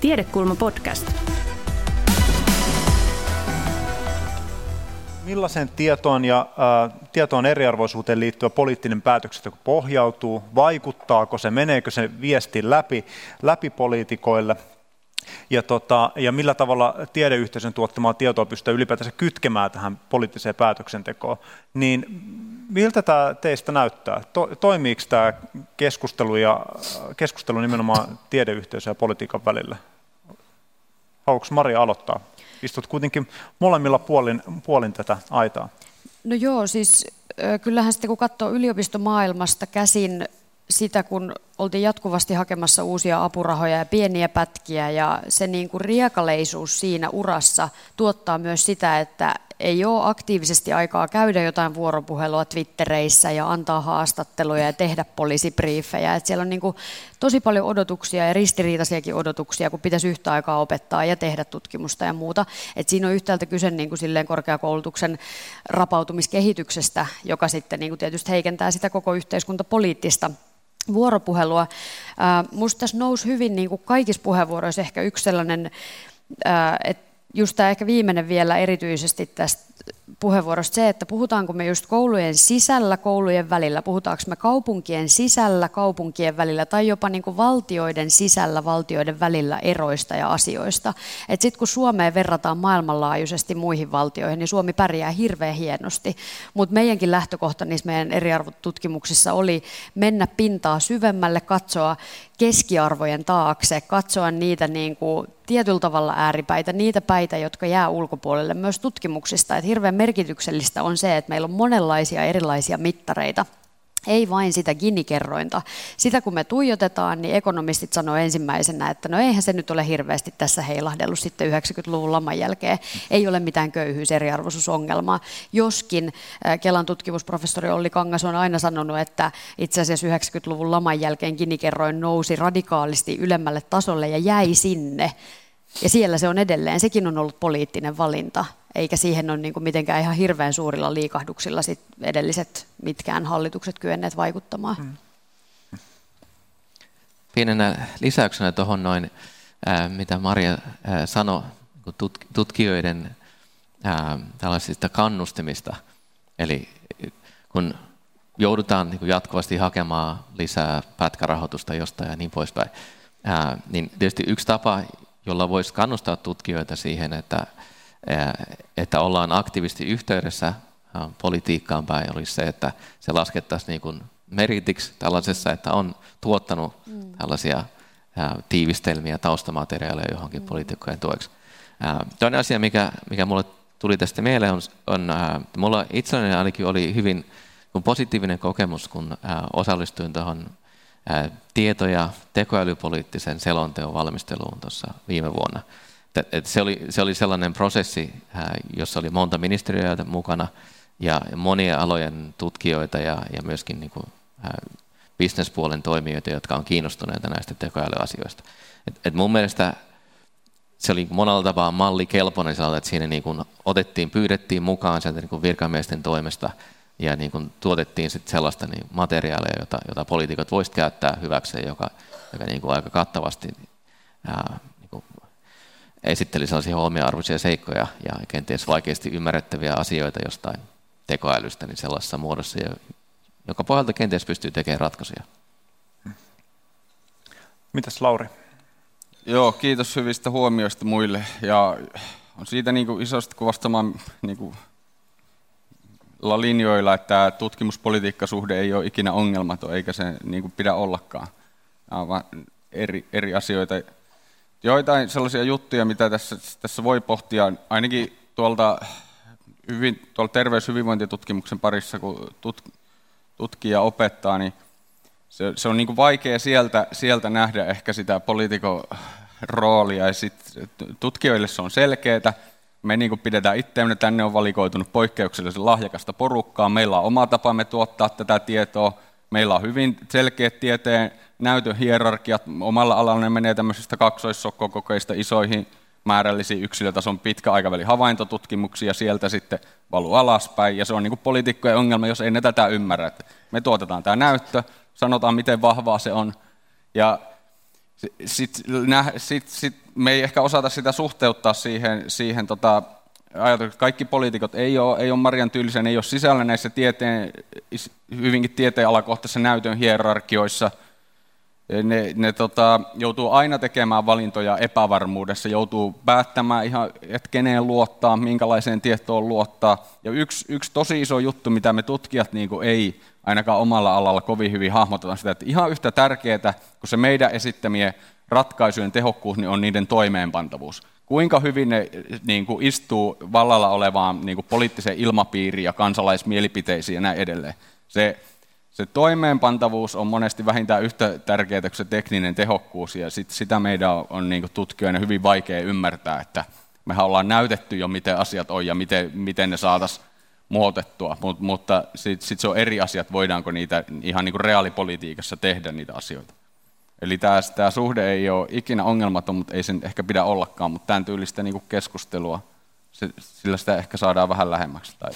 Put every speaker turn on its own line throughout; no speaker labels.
Tiedekulma podcast.
Millaisen tietoon ja äh, tietoon eriarvoisuuteen liittyvä poliittinen päätöksenteko pohjautuu? Vaikuttaako se, meneekö se viesti läpi, läpi poliitikoille? Ja, tota, ja millä tavalla tiedeyhteisön tuottamaa tietoa pystyy ylipäätänsä kytkemään tähän poliittiseen päätöksentekoon? Niin miltä tämä teistä näyttää? To, toimiiko tämä keskustelu, ja, keskustelu nimenomaan tiedeyhteisön ja politiikan välillä? Haluatko Maria aloittaa? Istut kuitenkin molemmilla puolin, puolin tätä aitaa.
No joo, siis kyllähän sitten kun katsoo yliopistomaailmasta käsin sitä, kun oltiin jatkuvasti hakemassa uusia apurahoja ja pieniä pätkiä ja se niin kuin riekaleisuus siinä urassa tuottaa myös sitä, että ei ole aktiivisesti aikaa käydä jotain vuoropuhelua Twittereissä ja antaa haastatteluja ja tehdä poliisibriefejä. Et siellä on niin kuin tosi paljon odotuksia ja ristiriitaisiakin odotuksia, kun pitäisi yhtä aikaa opettaa ja tehdä tutkimusta ja muuta. Et siinä on yhtäältä kyse niin kuin silleen korkeakoulutuksen rapautumiskehityksestä, joka sitten niin kuin tietysti heikentää sitä koko yhteiskuntapoliittista vuoropuhelua. Minusta tässä nousi hyvin niin kuin kaikissa puheenvuoroissa ehkä yksi sellainen, että just tämä ehkä viimeinen vielä erityisesti tästä puheenvuorosta se, että puhutaanko me just koulujen sisällä, koulujen välillä, puhutaanko me kaupunkien sisällä, kaupunkien välillä tai jopa niin kuin valtioiden sisällä, valtioiden välillä eroista ja asioista. Sitten kun Suomeen verrataan maailmanlaajuisesti muihin valtioihin, niin Suomi pärjää hirveän hienosti, mutta meidänkin lähtökohta niissä meidän eriarvotutkimuksissa oli mennä pintaa syvemmälle, katsoa keskiarvojen taakse, katsoa niitä niin kuin tietyllä tavalla ääripäitä, niitä päitä, jotka jää ulkopuolelle myös tutkimuksista. Että hirveän merkityksellistä on se, että meillä on monenlaisia erilaisia mittareita – ei vain sitä Gini-kerrointa. Sitä kun me tuijotetaan, niin ekonomistit sanoo ensimmäisenä, että no eihän se nyt ole hirveästi tässä heilahdellut sitten 90-luvun laman jälkeen. Ei ole mitään köyhyys, eriarvoisuusongelmaa. Joskin Kelan tutkimusprofessori Olli Kangas on aina sanonut, että itse asiassa 90-luvun laman jälkeen Gini-kerroin nousi radikaalisti ylemmälle tasolle ja jäi sinne. Ja siellä se on edelleen. Sekin on ollut poliittinen valinta eikä siihen ole niin kuin mitenkään ihan hirveän suurilla liikahduksilla sit edelliset mitkään hallitukset kyenneet vaikuttamaan. Mm.
Pienenä lisäyksenä tuohon noin, ää, mitä Maria ää, sanoi tutkijoiden ää, tällaisista kannustimista. Eli kun joudutaan niin kuin jatkuvasti hakemaan lisää pätkärahoitusta jostain ja niin poispäin, ää, niin tietysti yksi tapa, jolla voisi kannustaa tutkijoita siihen, että että ollaan aktiivisesti yhteydessä politiikkaan päin, olisi se, että se laskettaisiin niin kuin meritiksi tällaisessa, että on tuottanut mm. tällaisia tiivistelmiä, taustamateriaaleja johonkin mm. poliitikkojen tueksi. Toinen asia, mikä, mikä mulle tuli tästä mieleen, on, on mulla itselläni ainakin oli hyvin positiivinen kokemus, kun osallistuin tuohon tieto- ja tekoälypoliittisen selonteon valmisteluun tuossa viime vuonna se, oli, se oli sellainen prosessi, jossa oli monta ministeriöitä mukana ja monien alojen tutkijoita ja, ja myöskin niin kuin, bisnespuolen toimijoita, jotka on kiinnostuneita näistä tekoälyasioista. Et, et mun mielestä se oli monella tapaa malli kelpoinen että siinä niin kuin otettiin, pyydettiin mukaan sieltä niin kuin virkamiesten toimesta ja niin kuin tuotettiin sit sellaista niin materiaalia, jota, jota poliitikot voisivat käyttää hyväkseen, joka, joka niin kuin aika kattavasti ää, esitteli sellaisia huomioarvoisia seikkoja ja kenties vaikeasti ymmärrettäviä asioita jostain tekoälystä niin sellaisessa muodossa, joka pohjalta kenties pystyy tekemään ratkaisuja.
Mitäs Lauri?
Joo, kiitos hyvistä huomioista muille. Ja on siitä niin kuin isosti kuvastamaan niin kuin linjoilla, että tutkimuspolitiikkasuhde ei ole ikinä ongelmaton, eikä se niin kuin pidä ollakaan. Nämä on vaan eri, eri asioita. Joitain sellaisia juttuja, mitä tässä, tässä voi pohtia, ainakin tuolta, hyvin, tuolta terveys- hyvinvointitutkimuksen parissa, kun tut, tutkija opettaa, niin se, se on niin kuin vaikea sieltä, sieltä nähdä ehkä sitä poliitikon roolia, ja sit tutkijoille se on selkeää, me niin kuin pidetään itseämme, tänne on valikoitunut poikkeuksellisen lahjakasta porukkaa, meillä on oma tapamme tuottaa tätä tietoa, meillä on hyvin selkeät tieteen näytön hierarkiat. Omalla alalla ne menee tämmöisistä kaksoissokkokokeista isoihin määrällisiin yksilötason pitkä aikavälin havaintotutkimuksia, sieltä sitten valuu alaspäin, ja se on niin kuin poliitikkojen ongelma, jos ei ne tätä ymmärrä. Että me tuotetaan tämä näyttö, sanotaan miten vahvaa se on, ja sit, sit, sit, me ei ehkä osata sitä suhteuttaa siihen, siihen tota, ajatus, että kaikki poliitikot ei ole, ei ole Marian tyylisen, ei ole sisällä näissä tieteen, hyvinkin tieteenalakohtaisissa näytön hierarkioissa. Ne, ne tota, joutuu aina tekemään valintoja epävarmuudessa, joutuu päättämään ihan, että keneen luottaa, minkälaiseen tietoon luottaa. Ja yksi, yksi tosi iso juttu, mitä me tutkijat niin kuin ei ainakaan omalla alalla kovin hyvin hahmoteta sitä, että ihan yhtä tärkeää kuin se meidän esittämien ratkaisujen tehokkuus, niin on niiden toimeenpantavuus kuinka hyvin ne niin kuin istuu vallalla olevaan niin kuin poliittiseen ilmapiiriin ja kansalaismielipiteisiin ja näin edelleen. Se, se toimeenpantavuus on monesti vähintään yhtä tärkeää kuin se tekninen tehokkuus, ja sit, sitä meidän on, niin tutkijoina hyvin vaikea ymmärtää, että mehän ollaan näytetty jo, miten asiat on ja miten, miten ne saataisiin muotettua, Mut, mutta sitten sit se on eri asiat, voidaanko niitä ihan niin reaalipolitiikassa tehdä niitä asioita. Eli tämä, suhde ei ole ikinä ongelmaton, mutta ei sen ehkä pidä ollakaan, mutta tämän tyylistä niin keskustelua, sillä sitä ehkä saadaan vähän lähemmäksi. Tai...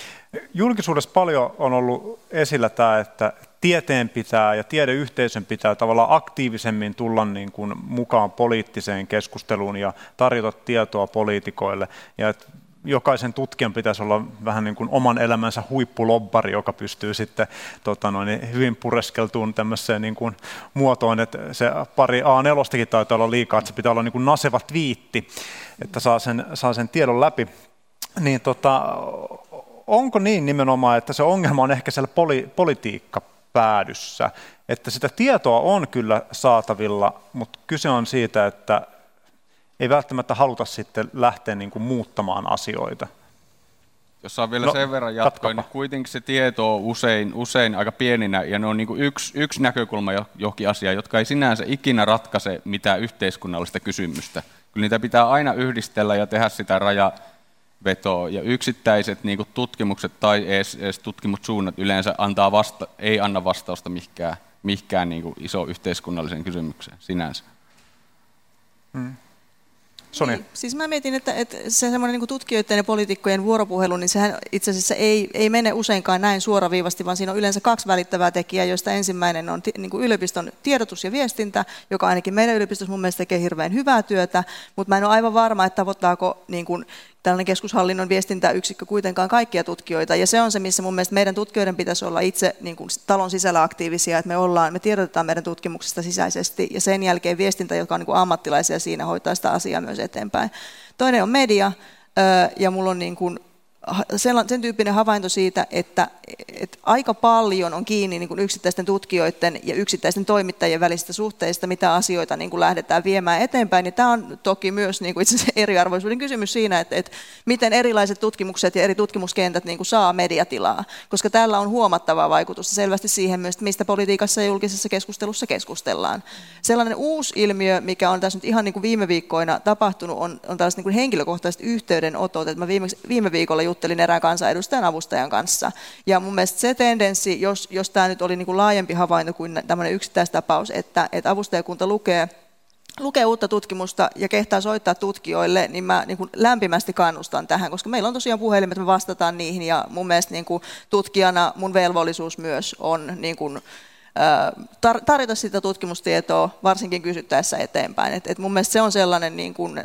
Julkisuudessa paljon on ollut esillä tämä, että tieteen pitää ja tiedeyhteisön pitää tavallaan aktiivisemmin tulla niin kuin mukaan poliittiseen keskusteluun ja tarjota tietoa poliitikoille. Ja että jokaisen tutkijan pitäisi olla vähän niin kuin oman elämänsä huippulobbari, joka pystyy sitten tota noin, hyvin pureskeltuun tämmöiseen niin kuin muotoon, että se pari A4 taitaa olla liikaa, että se pitää olla niin kuin naseva twiitti, että saa sen, saa sen tiedon läpi. Niin tota, onko niin nimenomaan, että se ongelma on ehkä siellä poli, politiikkapäädyssä, että sitä tietoa on kyllä saatavilla, mutta kyse on siitä, että ei välttämättä haluta sitten lähteä niin kuin muuttamaan asioita.
Jos saa vielä no, sen verran jatkoa, niin kuitenkin se tieto on usein, usein aika pieninä, ja ne on niin kuin yksi, yksi näkökulma johonkin asiaan, jotka ei sinänsä ikinä ratkaise mitään yhteiskunnallista kysymystä. Kyllä niitä pitää aina yhdistellä ja tehdä sitä rajavetoa, ja yksittäiset niin kuin tutkimukset tai edes, edes tutkimussuunnat yleensä antaa vasta, ei anna vastausta mihinkään, mihinkään niin kuin iso yhteiskunnalliseen kysymykseen sinänsä.
Hmm. Sonia. Niin,
siis mä mietin, että, että se semmoinen niin tutkijoiden ja poliitikkojen vuoropuhelu, niin sehän itse asiassa ei, ei mene useinkaan näin suoraviivasti, vaan siinä on yleensä kaksi välittävää tekijää, joista ensimmäinen on niin kuin yliopiston tiedotus ja viestintä, joka ainakin meidän yliopistossa mun mielestä tekee hirveän hyvää työtä, mutta mä en ole aivan varma, että tavoittaako niin kuin tällainen keskushallinnon viestintäyksikkö kuitenkaan kaikkia tutkijoita, ja se on se, missä mun mielestä meidän tutkijoiden pitäisi olla itse niin kuin talon sisällä aktiivisia, että me, ollaan, me tiedotetaan meidän tutkimuksista sisäisesti, ja sen jälkeen viestintä, joka on niin kuin ammattilaisia siinä, hoitaa sitä asiaa myös eteenpäin. Toinen on media, ja mulla on niin kuin sen tyyppinen havainto siitä, että, että aika paljon on kiinni niin kuin yksittäisten tutkijoiden ja yksittäisten toimittajien välisistä suhteista, mitä asioita niin kuin lähdetään viemään eteenpäin. Ja tämä on toki myös niin kuin itse eriarvoisuuden kysymys siinä, että, että miten erilaiset tutkimukset ja eri tutkimuskentät niin kuin saa mediatilaa, koska tällä on huomattavaa vaikutusta selvästi siihen myös, mistä politiikassa ja julkisessa keskustelussa keskustellaan. Sellainen uusi ilmiö, mikä on tässä nyt ihan niin kuin viime viikkoina tapahtunut, on, on tällaiset niin kuin henkilökohtaiset yhteydenotot. Että mä viime, viime viikolla juttelin erään kansanedustajan avustajan kanssa. Ja mun mielestä se tendenssi, jos, jos tämä nyt oli niin kuin laajempi havainto kuin tämmöinen yksittäistapaus, että, että avustajakunta lukee lukee uutta tutkimusta ja kehtaa soittaa tutkijoille, niin mä niin kuin lämpimästi kannustan tähän, koska meillä on tosiaan puhelimet, me vastataan niihin ja mun mielestä niin kuin tutkijana mun velvollisuus myös on niin kuin, tarjota sitä tutkimustietoa, varsinkin kysyttäessä eteenpäin. Et, et mun mielestä se on sellainen niin kuin,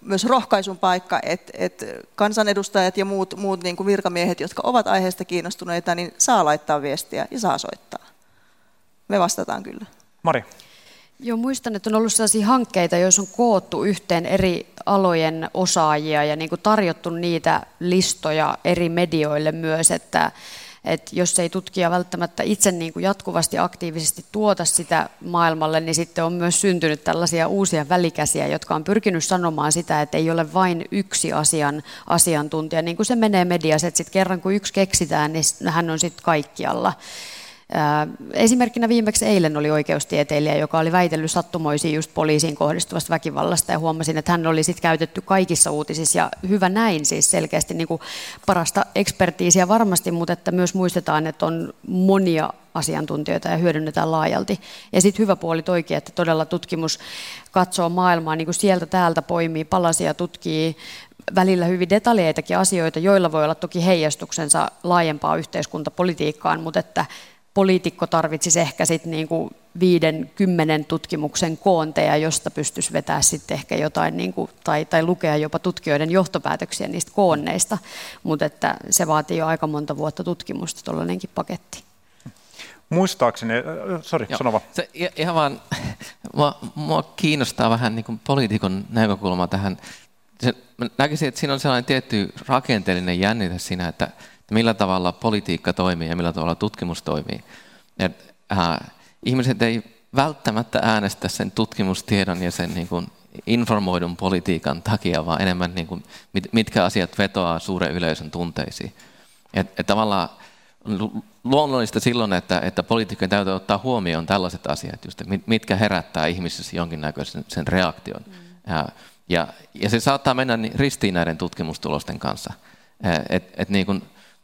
myös rohkaisun paikka, että, että kansanedustajat ja muut, muut niin kuin virkamiehet, jotka ovat aiheesta kiinnostuneita, niin saa laittaa viestiä ja saa soittaa. Me vastataan kyllä.
Mari.
Joo, muistan, että on ollut sellaisia hankkeita, joissa on koottu yhteen eri alojen osaajia ja niin kuin tarjottu niitä listoja eri medioille myös, että että jos ei tutkija välttämättä itse niin kuin jatkuvasti aktiivisesti tuota sitä maailmalle, niin sitten on myös syntynyt tällaisia uusia välikäsiä, jotka on pyrkinyt sanomaan sitä, että ei ole vain yksi asian asiantuntija, niin kuin se menee mediassa, että sitten kerran kun yksi keksitään, niin hän on sitten kaikkialla. Esimerkkinä viimeksi eilen oli oikeustieteilijä, joka oli väitellyt sattumoisiin just poliisiin kohdistuvasta väkivallasta ja huomasin, että hän oli sitten käytetty kaikissa uutisissa ja hyvä näin siis selkeästi niin kuin parasta ekspertiisiä varmasti, mutta että myös muistetaan, että on monia asiantuntijoita ja hyödynnetään laajalti. Ja sitten hyvä puoli toikin, että todella tutkimus katsoo maailmaa niin kuin sieltä täältä poimii palasia, tutkii välillä hyvin detaljeitakin asioita, joilla voi olla toki heijastuksensa laajempaa yhteiskuntapolitiikkaan, mutta että poliitikko tarvitsisi ehkä sit niinku viiden, kymmenen tutkimuksen koonteja, josta pystyisi vetämään sitten ehkä jotain, niinku, tai, tai lukea jopa tutkijoiden johtopäätöksiä niistä koonneista, mutta että se vaatii jo aika monta vuotta tutkimusta tuollainenkin paketti.
Muistaakseni, sori, sano vaan.
Se, ihan vaan, mua, mua kiinnostaa vähän niin poliitikon näkökulma tähän. Se, mä näkisin, että siinä on sellainen tietty rakenteellinen jännite siinä, että millä tavalla politiikka toimii ja millä tavalla tutkimus toimii. Et, äh, ihmiset ei välttämättä äänestä sen tutkimustiedon ja sen niin kuin informoidun politiikan takia, vaan enemmän niin kuin, mit, mitkä asiat vetoaa suuren yleisön tunteisiin. Et, et tavallaan luonnollista silloin, että, että poliitikkojen täytyy ottaa huomioon tällaiset asiat, just, mitkä herättää ihmisissä jonkinnäköisen sen reaktion. Mm. Ja, ja, ja se saattaa mennä ristiin näiden tutkimustulosten kanssa. Et, et niin kuin,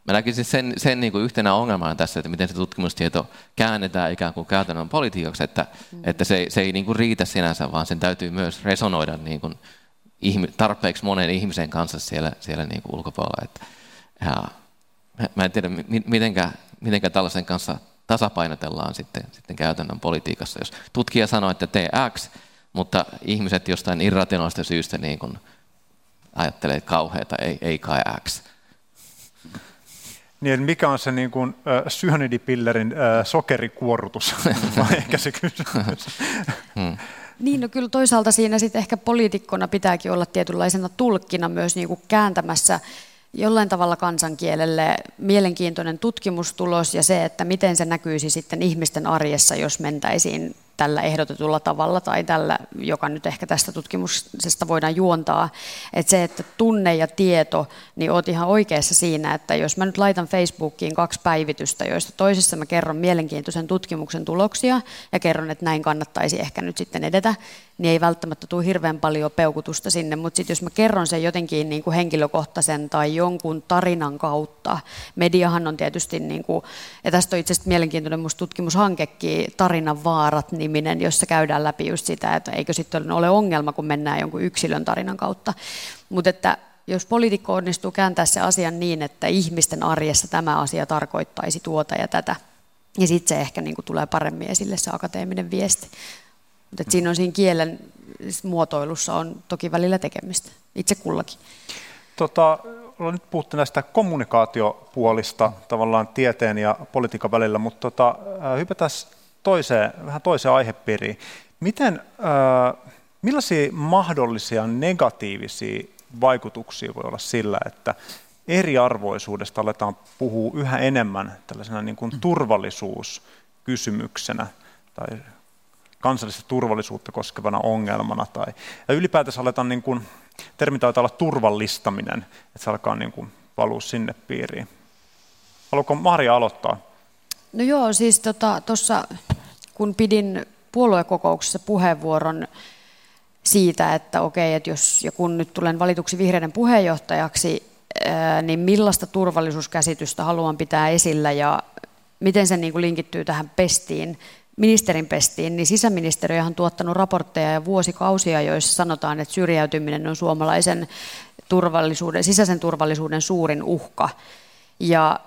Mä näkisin sen, sen niin kuin yhtenä ongelmana tässä, että miten se tutkimustieto käännetään ikään kuin käytännön politiikaksi, että, mm. että se, se ei niin kuin riitä sinänsä, vaan sen täytyy myös resonoida niin kuin tarpeeksi monen ihmisen kanssa siellä, siellä niin kuin ulkopuolella. Että, ja, mä en tiedä, mitenkä, mitenkä tällaisen kanssa tasapainotellaan sitten, sitten käytännön politiikassa. Jos tutkija sanoo, että tee X, mutta ihmiset jostain irrationaalista syystä niin kuin ajattelee kauheata, ei, ei kai X.
Niin, mikä on se niin kuin, äh, syönidipillerin äh, sokerikuorrutus, ehkä se kysymys.
Hmm. Niin, no kyllä toisaalta siinä sitten ehkä poliitikkona pitääkin olla tietynlaisena tulkkina myös niin kuin kääntämässä jollain tavalla kansankielelle mielenkiintoinen tutkimustulos ja se, että miten se näkyisi sitten ihmisten arjessa, jos mentäisiin tällä ehdotetulla tavalla tai tällä, joka nyt ehkä tästä tutkimuksesta voidaan juontaa. Että se, että tunne ja tieto, niin oot ihan oikeassa siinä, että jos mä nyt laitan Facebookiin kaksi päivitystä, joista toisessa mä kerron mielenkiintoisen tutkimuksen tuloksia ja kerron, että näin kannattaisi ehkä nyt sitten edetä, niin ei välttämättä tule hirveän paljon peukutusta sinne, mutta sitten jos mä kerron sen jotenkin niin kuin henkilökohtaisen tai jonkun tarinan kautta, mediahan on tietysti, niin kuin, ja tästä on itse asiassa mielenkiintoinen musta tutkimushankekin, Tarinan vaarat niminen, jossa käydään läpi just sitä, että eikö sitten ole ongelma, kun mennään jonkun yksilön tarinan kautta. Mutta että jos poliitikko onnistuu kääntää se asian niin, että ihmisten arjessa tämä asia tarkoittaisi tuota ja tätä, ja sitten se ehkä niin kuin tulee paremmin esille se akateeminen viesti. Mutta siinä on siinä kielen muotoilussa on toki välillä tekemistä, itse kullakin.
Tota, ollaan nyt puhuttu näistä kommunikaatiopuolista tavallaan tieteen ja politiikan välillä, mutta tota, hypätään toiseen, vähän toiseen aihepiiriin. Miten, äh, millaisia mahdollisia negatiivisia vaikutuksia voi olla sillä, että eriarvoisuudesta aletaan puhua yhä enemmän tällaisena niin kuin turvallisuuskysymyksenä tai kansallista turvallisuutta koskevana ongelmana. Tai, ja ylipäätänsä aletaan, niin kuin, termi taitaa olla turvallistaminen, että se alkaa niin kuin valua sinne piiriin. Haluatko Maria aloittaa?
No joo, siis tuossa tota, kun pidin puoluekokouksessa puheenvuoron siitä, että okei, että jos ja kun nyt tulen valituksi vihreiden puheenjohtajaksi, niin millaista turvallisuuskäsitystä haluan pitää esillä ja miten se niin linkittyy tähän pestiin, ministerin pestiin, niin sisäministeriö on tuottanut raportteja ja vuosikausia, joissa sanotaan, että syrjäytyminen on suomalaisen turvallisuuden, sisäisen turvallisuuden suurin uhka. Ja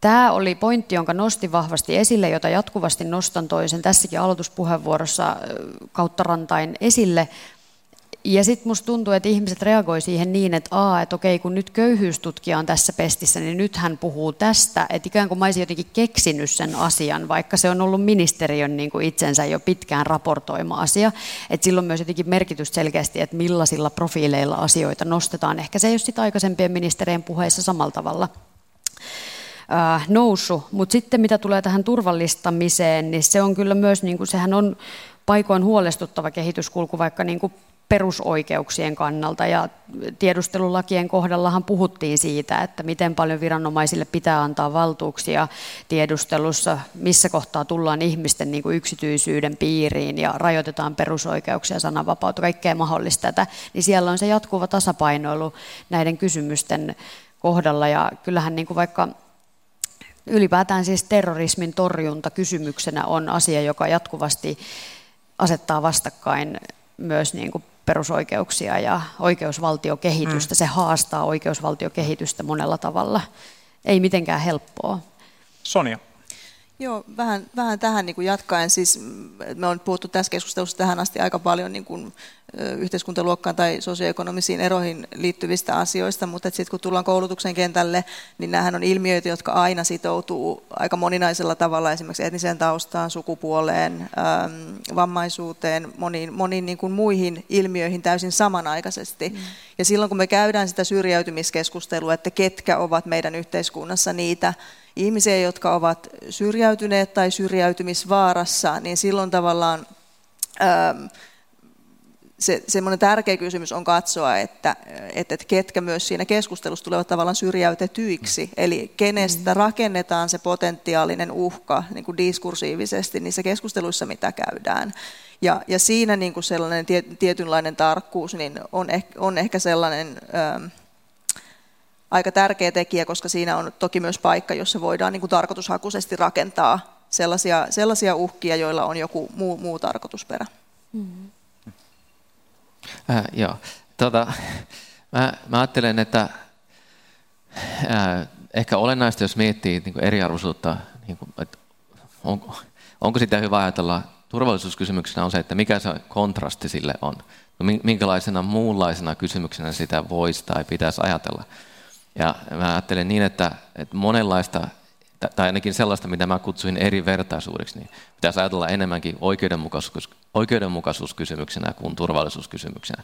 Tämä oli pointti, jonka nostin vahvasti esille, jota jatkuvasti nostan toisen tässäkin aloituspuheenvuorossa kautta rantain esille. Ja sitten musta tuntuu, että ihmiset reagoi siihen niin, että aa, että okei, kun nyt köyhyystutkija on tässä pestissä, niin nyt hän puhuu tästä, että ikään kuin mä olisin jotenkin keksinyt sen asian, vaikka se on ollut ministeriön niin kuin itsensä jo pitkään raportoima asia. Että silloin myös jotenkin merkitys selkeästi, että millaisilla profiileilla asioita nostetaan. Ehkä se ei ole sitten aikaisempien ministerien puheissa samalla tavalla noussut. Mutta sitten mitä tulee tähän turvallistamiseen, niin se on kyllä myös, niin kuin, sehän on paikoin huolestuttava kehityskulku, vaikka niin kuin perusoikeuksien kannalta. Ja tiedustelulakien kohdallahan puhuttiin siitä, että miten paljon viranomaisille pitää antaa valtuuksia tiedustelussa, missä kohtaa tullaan ihmisten niin kuin yksityisyyden piiriin ja rajoitetaan perusoikeuksia, sananvapautta, kaikkea mahdollista tätä. Niin siellä on se jatkuva tasapainoilu näiden kysymysten kohdalla. Ja kyllähän niin kuin vaikka ylipäätään siis terrorismin torjunta kysymyksenä on asia, joka jatkuvasti asettaa vastakkain myös niin kuin perusoikeuksia ja oikeusvaltiokehitystä. Mm. Se haastaa oikeusvaltiokehitystä monella tavalla. Ei mitenkään helppoa.
Sonia.
Joo, vähän, vähän tähän niin kuin jatkaen. Siis me on puhuttu tässä keskustelussa tähän asti aika paljon niin kuin, yhteiskuntaluokkaan tai sosioekonomisiin eroihin liittyvistä asioista, mutta sitten kun tullaan koulutuksen kentälle, niin nämähän on ilmiöitä, jotka aina sitoutuu aika moninaisella tavalla esimerkiksi etniseen taustaan, sukupuoleen, vammaisuuteen, moniin, moniin niin kuin muihin ilmiöihin täysin samanaikaisesti. Mm. Ja silloin kun me käydään sitä syrjäytymiskeskustelua, että ketkä ovat meidän yhteiskunnassa niitä, ihmisiä, jotka ovat syrjäytyneet tai syrjäytymisvaarassa, niin silloin tavallaan ähm, se, semmoinen tärkeä kysymys on katsoa, että, että, että ketkä myös siinä keskustelussa tulevat tavallaan syrjäytetyiksi, eli kenestä mm. rakennetaan se potentiaalinen uhka niin kuin diskursiivisesti niissä keskusteluissa, mitä käydään. Ja, ja siinä niin kuin sellainen tietynlainen tarkkuus niin on, ehkä, on ehkä sellainen... Ähm, aika tärkeä tekijä, koska siinä on toki myös paikka, jossa voidaan niin kuin tarkoitushakuisesti rakentaa sellaisia, sellaisia uhkia, joilla on joku muu, muu tarkoitusperä. Mm.
Äh, joo. Tota, mä, mä ajattelen, että äh, ehkä olennaista, jos miettii niin kuin eriarvoisuutta, niin kuin, että onko, onko sitä hyvä ajatella turvallisuuskysymyksenä on se, että mikä se kontrasti sille on. Minkälaisena muunlaisena kysymyksenä sitä voisi tai pitäisi ajatella. Ja mä ajattelen niin, että, että monenlaista, tai ainakin sellaista, mitä mä kutsuin eri vertaisuudeksi, niin pitäisi ajatella enemmänkin oikeudenmukaisuus, oikeudenmukaisuuskysymyksenä kuin turvallisuuskysymyksenä.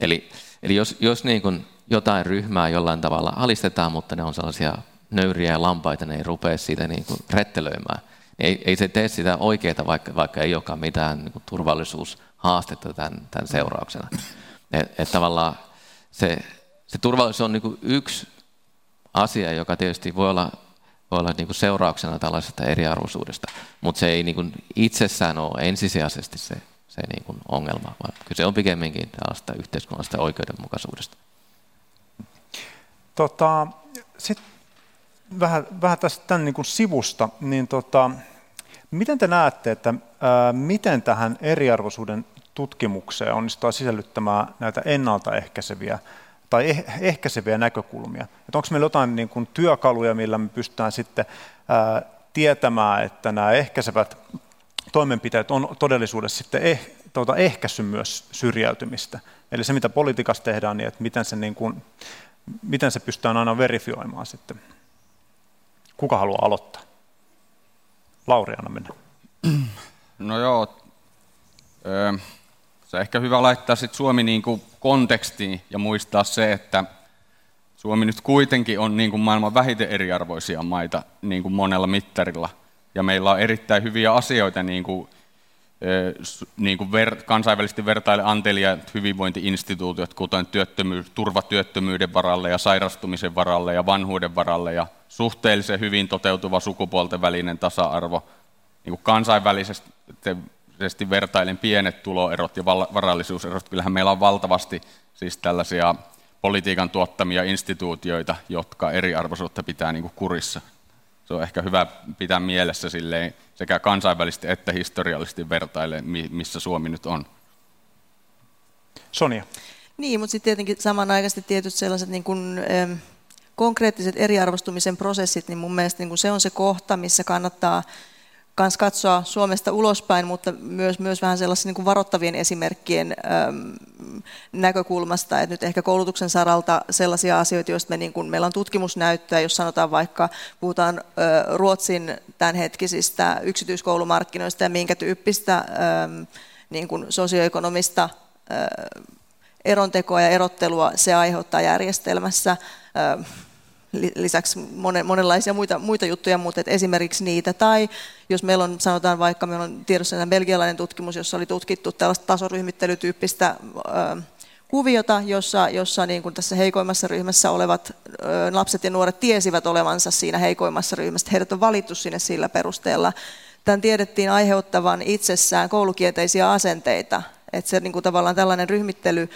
Eli, eli jos, jos niin kuin jotain ryhmää jollain tavalla alistetaan, mutta ne on sellaisia nöyriä ja lampaita, ne ei rupea siitä niin kuin rettelöimään. Niin ei, ei se tee sitä oikeaa, vaikka, vaikka ei olekaan mitään niin kuin turvallisuushaastetta tämän, tämän seurauksena. Et, et tavallaan se, se turvallisuus on niin kuin yksi asia, joka tietysti voi olla, voi olla niin kuin seurauksena tällaisesta eriarvoisuudesta, mutta se ei niin kuin itsessään ole ensisijaisesti se, se niin kuin ongelma, vaan kyse on pikemminkin tällaista yhteiskunnallisesta oikeudenmukaisuudesta.
Tota, Sitten vähän, vähän tästä tämän niin kuin sivusta, niin tota, miten te näette, että ää, miten tähän eriarvoisuuden tutkimukseen onnistuu sisällyttämään näitä ennaltaehkäiseviä tai eh, ehkäiseviä näkökulmia. Että onko meillä jotain niin kuin työkaluja, millä me pystytään sitten ää, tietämään, että nämä ehkäisevät toimenpiteet on todellisuudessa sitten eh, tuota, ehkäissyt myös syrjäytymistä. Eli se, mitä politiikassa tehdään, niin että miten se, niin kuin, miten se pystytään aina verifioimaan sitten. Kuka haluaa aloittaa? Lauri, anna mennä.
No joo, se on ehkä hyvä laittaa sitten Suomi niin kuin kontekstiin ja muistaa se, että Suomi nyt kuitenkin on niin kuin maailman vähiten eriarvoisia maita niin kuin monella mittarilla. Ja meillä on erittäin hyviä asioita niin kuin, niin kuin ver, kansainvälisesti vertaille anteliat hyvinvointiinstituutiot, kuten työttömy, turvatyöttömyyden varalle ja sairastumisen varalle ja vanhuuden varalle ja suhteellisen hyvin toteutuva sukupuolten välinen tasa-arvo. Niin kuin kansainvälisesti vertailen pienet tuloerot ja varallisuuserot. Kyllähän meillä on valtavasti siis tällaisia politiikan tuottamia instituutioita, jotka eriarvoisuutta pitää niin kuin kurissa. Se on ehkä hyvä pitää mielessä silleen, sekä kansainvälisesti että historiallisesti vertailen, missä Suomi nyt on.
Sonia.
Niin, mutta sitten tietenkin samanaikaisesti tietyt sellaiset niin kuin, ähm, konkreettiset eriarvostumisen prosessit, niin mun mielestä niin kuin se on se kohta, missä kannattaa kans katsoa Suomesta ulospäin, mutta myös, myös vähän sellaisen niin kuin varoittavien esimerkkien äm, näkökulmasta, että nyt ehkä koulutuksen saralta sellaisia asioita, joista me, niin kuin, meillä on tutkimusnäyttöä, jos sanotaan vaikka, puhutaan ä, Ruotsin tämänhetkisistä yksityiskoulumarkkinoista ja minkä tyyppistä niin kuin sosioekonomista ä, erontekoa ja erottelua se aiheuttaa järjestelmässä. Ä, lisäksi monenlaisia muita, muita juttuja, mutta että esimerkiksi niitä. Tai jos meillä on, sanotaan vaikka, meillä on tiedossa belgialainen tutkimus, jossa oli tutkittu tällaista tasoryhmittelytyyppistä kuviota, jossa, jossa niin kuin tässä heikoimmassa ryhmässä olevat lapset ja nuoret tiesivät olevansa siinä heikoimmassa ryhmässä. Heidät on valittu sinne sillä perusteella. Tämän tiedettiin aiheuttavan itsessään koulukieteisiä asenteita. Että se niin kuin tavallaan tällainen ryhmittely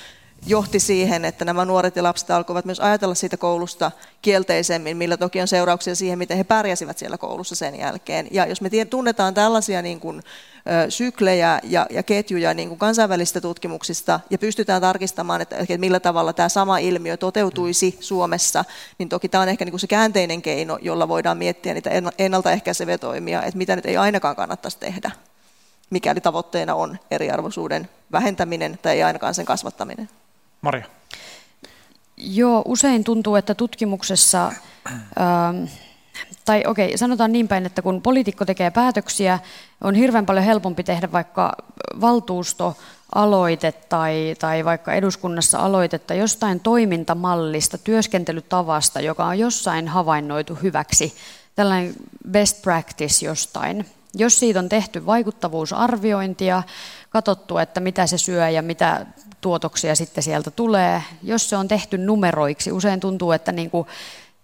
johti siihen, että nämä nuoret ja lapset alkoivat myös ajatella siitä koulusta kielteisemmin, millä toki on seurauksia siihen, miten he pärjäsivät siellä koulussa sen jälkeen. Ja jos me tunnetaan tällaisia niin kuin, syklejä ja, ja ketjuja niin kuin kansainvälisistä tutkimuksista ja pystytään tarkistamaan, että, että millä tavalla tämä sama ilmiö toteutuisi Suomessa, niin toki tämä on ehkä niin kuin se käänteinen keino, jolla voidaan miettiä niitä ennaltaehkäiseviä toimia, että mitä nyt ei ainakaan kannattaisi tehdä, mikäli tavoitteena on eriarvoisuuden vähentäminen tai ei ainakaan sen kasvattaminen.
Maria.
Joo, usein tuntuu, että tutkimuksessa, ähm, tai okei, okay, sanotaan niin päin, että kun poliitikko tekee päätöksiä, on hirveän paljon helpompi tehdä vaikka valtuusto aloite tai, tai vaikka eduskunnassa aloitetta jostain toimintamallista, työskentelytavasta, joka on jossain havainnoitu hyväksi, tällainen best practice jostain. Jos siitä on tehty vaikuttavuusarviointia, katsottu, että mitä se syö ja mitä tuotoksia sitten sieltä tulee. Jos se on tehty numeroiksi, usein tuntuu, että niin kuin,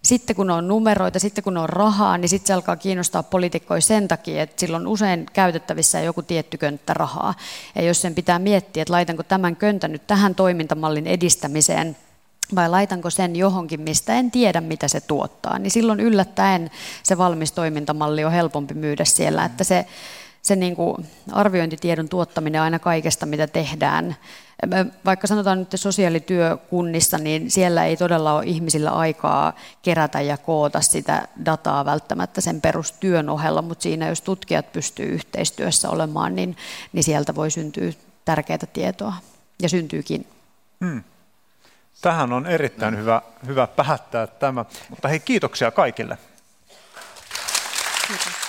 sitten kun on numeroita, sitten kun on rahaa, niin sitten se alkaa kiinnostaa poliitikkoja sen takia, että silloin usein käytettävissä joku tietty könttä rahaa. Ja jos sen pitää miettiä, että laitanko tämän köntän nyt tähän toimintamallin edistämiseen, vai laitanko sen johonkin, mistä en tiedä, mitä se tuottaa, niin silloin yllättäen se valmis toimintamalli on helpompi myydä siellä, että se, se niin kuin arviointitiedon tuottaminen aina kaikesta, mitä tehdään. Vaikka sanotaan nyt sosiaalityökunnissa, niin siellä ei todella ole ihmisillä aikaa kerätä ja koota sitä dataa välttämättä sen perustyön ohella, mutta siinä jos tutkijat pystyy yhteistyössä olemaan, niin, niin sieltä voi syntyä tärkeää tietoa ja syntyykin. Hmm.
Tähän on erittäin hyvä, hyvä päättää tämä. Mutta hei, kiitoksia kaikille. Kiitos.